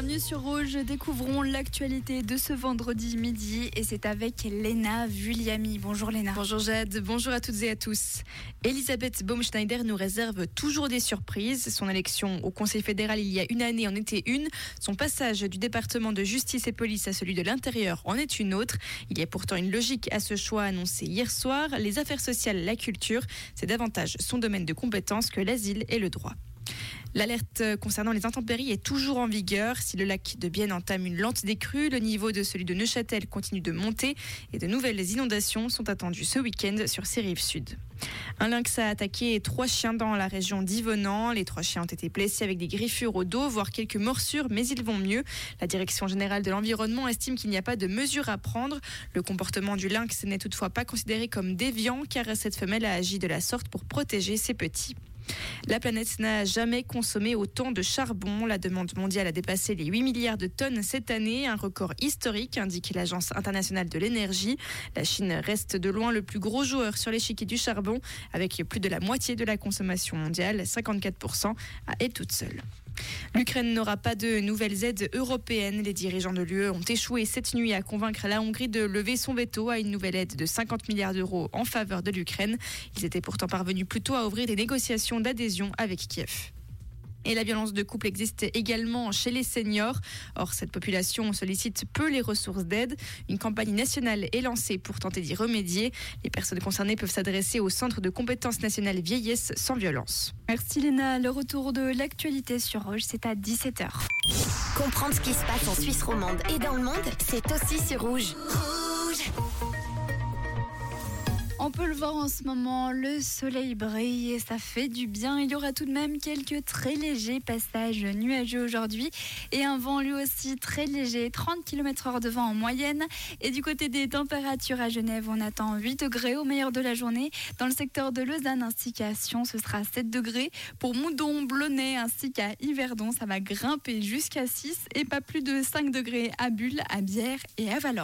Bienvenue sur Rouge, découvrons l'actualité de ce vendredi midi et c'est avec Léna Vulliami. Bonjour Léna. Bonjour Jade, bonjour à toutes et à tous. Elisabeth Baumschneider nous réserve toujours des surprises. Son élection au Conseil fédéral il y a une année en était une. Son passage du département de justice et police à celui de l'intérieur en est une autre. Il y a pourtant une logique à ce choix annoncé hier soir. Les affaires sociales, la culture, c'est davantage son domaine de compétence que l'asile et le droit. L'alerte concernant les intempéries est toujours en vigueur. Si le lac de Bienne entame une lente décrue, le niveau de celui de Neuchâtel continue de monter et de nouvelles inondations sont attendues ce week-end sur ses rives sud. Un lynx a attaqué trois chiens dans la région d'Yvenant. Les trois chiens ont été blessés avec des griffures au dos, voire quelques morsures, mais ils vont mieux. La Direction générale de l'environnement estime qu'il n'y a pas de mesures à prendre. Le comportement du lynx n'est toutefois pas considéré comme déviant, car cette femelle a agi de la sorte pour protéger ses petits. La planète n'a jamais consommé autant de charbon. La demande mondiale a dépassé les 8 milliards de tonnes cette année, un record historique, indique l'Agence internationale de l'énergie. La Chine reste de loin le plus gros joueur sur l'échiquier du charbon, avec plus de la moitié de la consommation mondiale, 54%, à elle toute seule. L'Ukraine n'aura pas de nouvelles aides européennes. Les dirigeants de l'UE ont échoué cette nuit à convaincre la Hongrie de lever son veto à une nouvelle aide de 50 milliards d'euros en faveur de l'Ukraine. Ils étaient pourtant parvenus plutôt à ouvrir des négociations d'adhésion avec Kiev. Et la violence de couple existe également chez les seniors. Or, cette population sollicite peu les ressources d'aide. Une campagne nationale est lancée pour tenter d'y remédier. Les personnes concernées peuvent s'adresser au Centre de compétences nationales vieillesse sans violence. Merci Léna. Le retour de l'actualité sur Rouge, c'est à 17h. Comprendre ce qui se passe en Suisse romande et dans le monde, c'est aussi sur Rouge. Rouge peut le voir en ce moment, le soleil brille et ça fait du bien. Il y aura tout de même quelques très légers passages nuageux aujourd'hui et un vent lui aussi très léger, 30 km h de vent en moyenne. Et du côté des températures à Genève, on attend 8 degrés au meilleur de la journée. Dans le secteur de Lausanne ainsi qu'à Sion, ce sera 7 degrés. Pour Moudon, Blonay ainsi qu'à Yverdon, ça va grimper jusqu'à 6 et pas plus de 5 degrés à Bulle, à Bière et à Valorbe.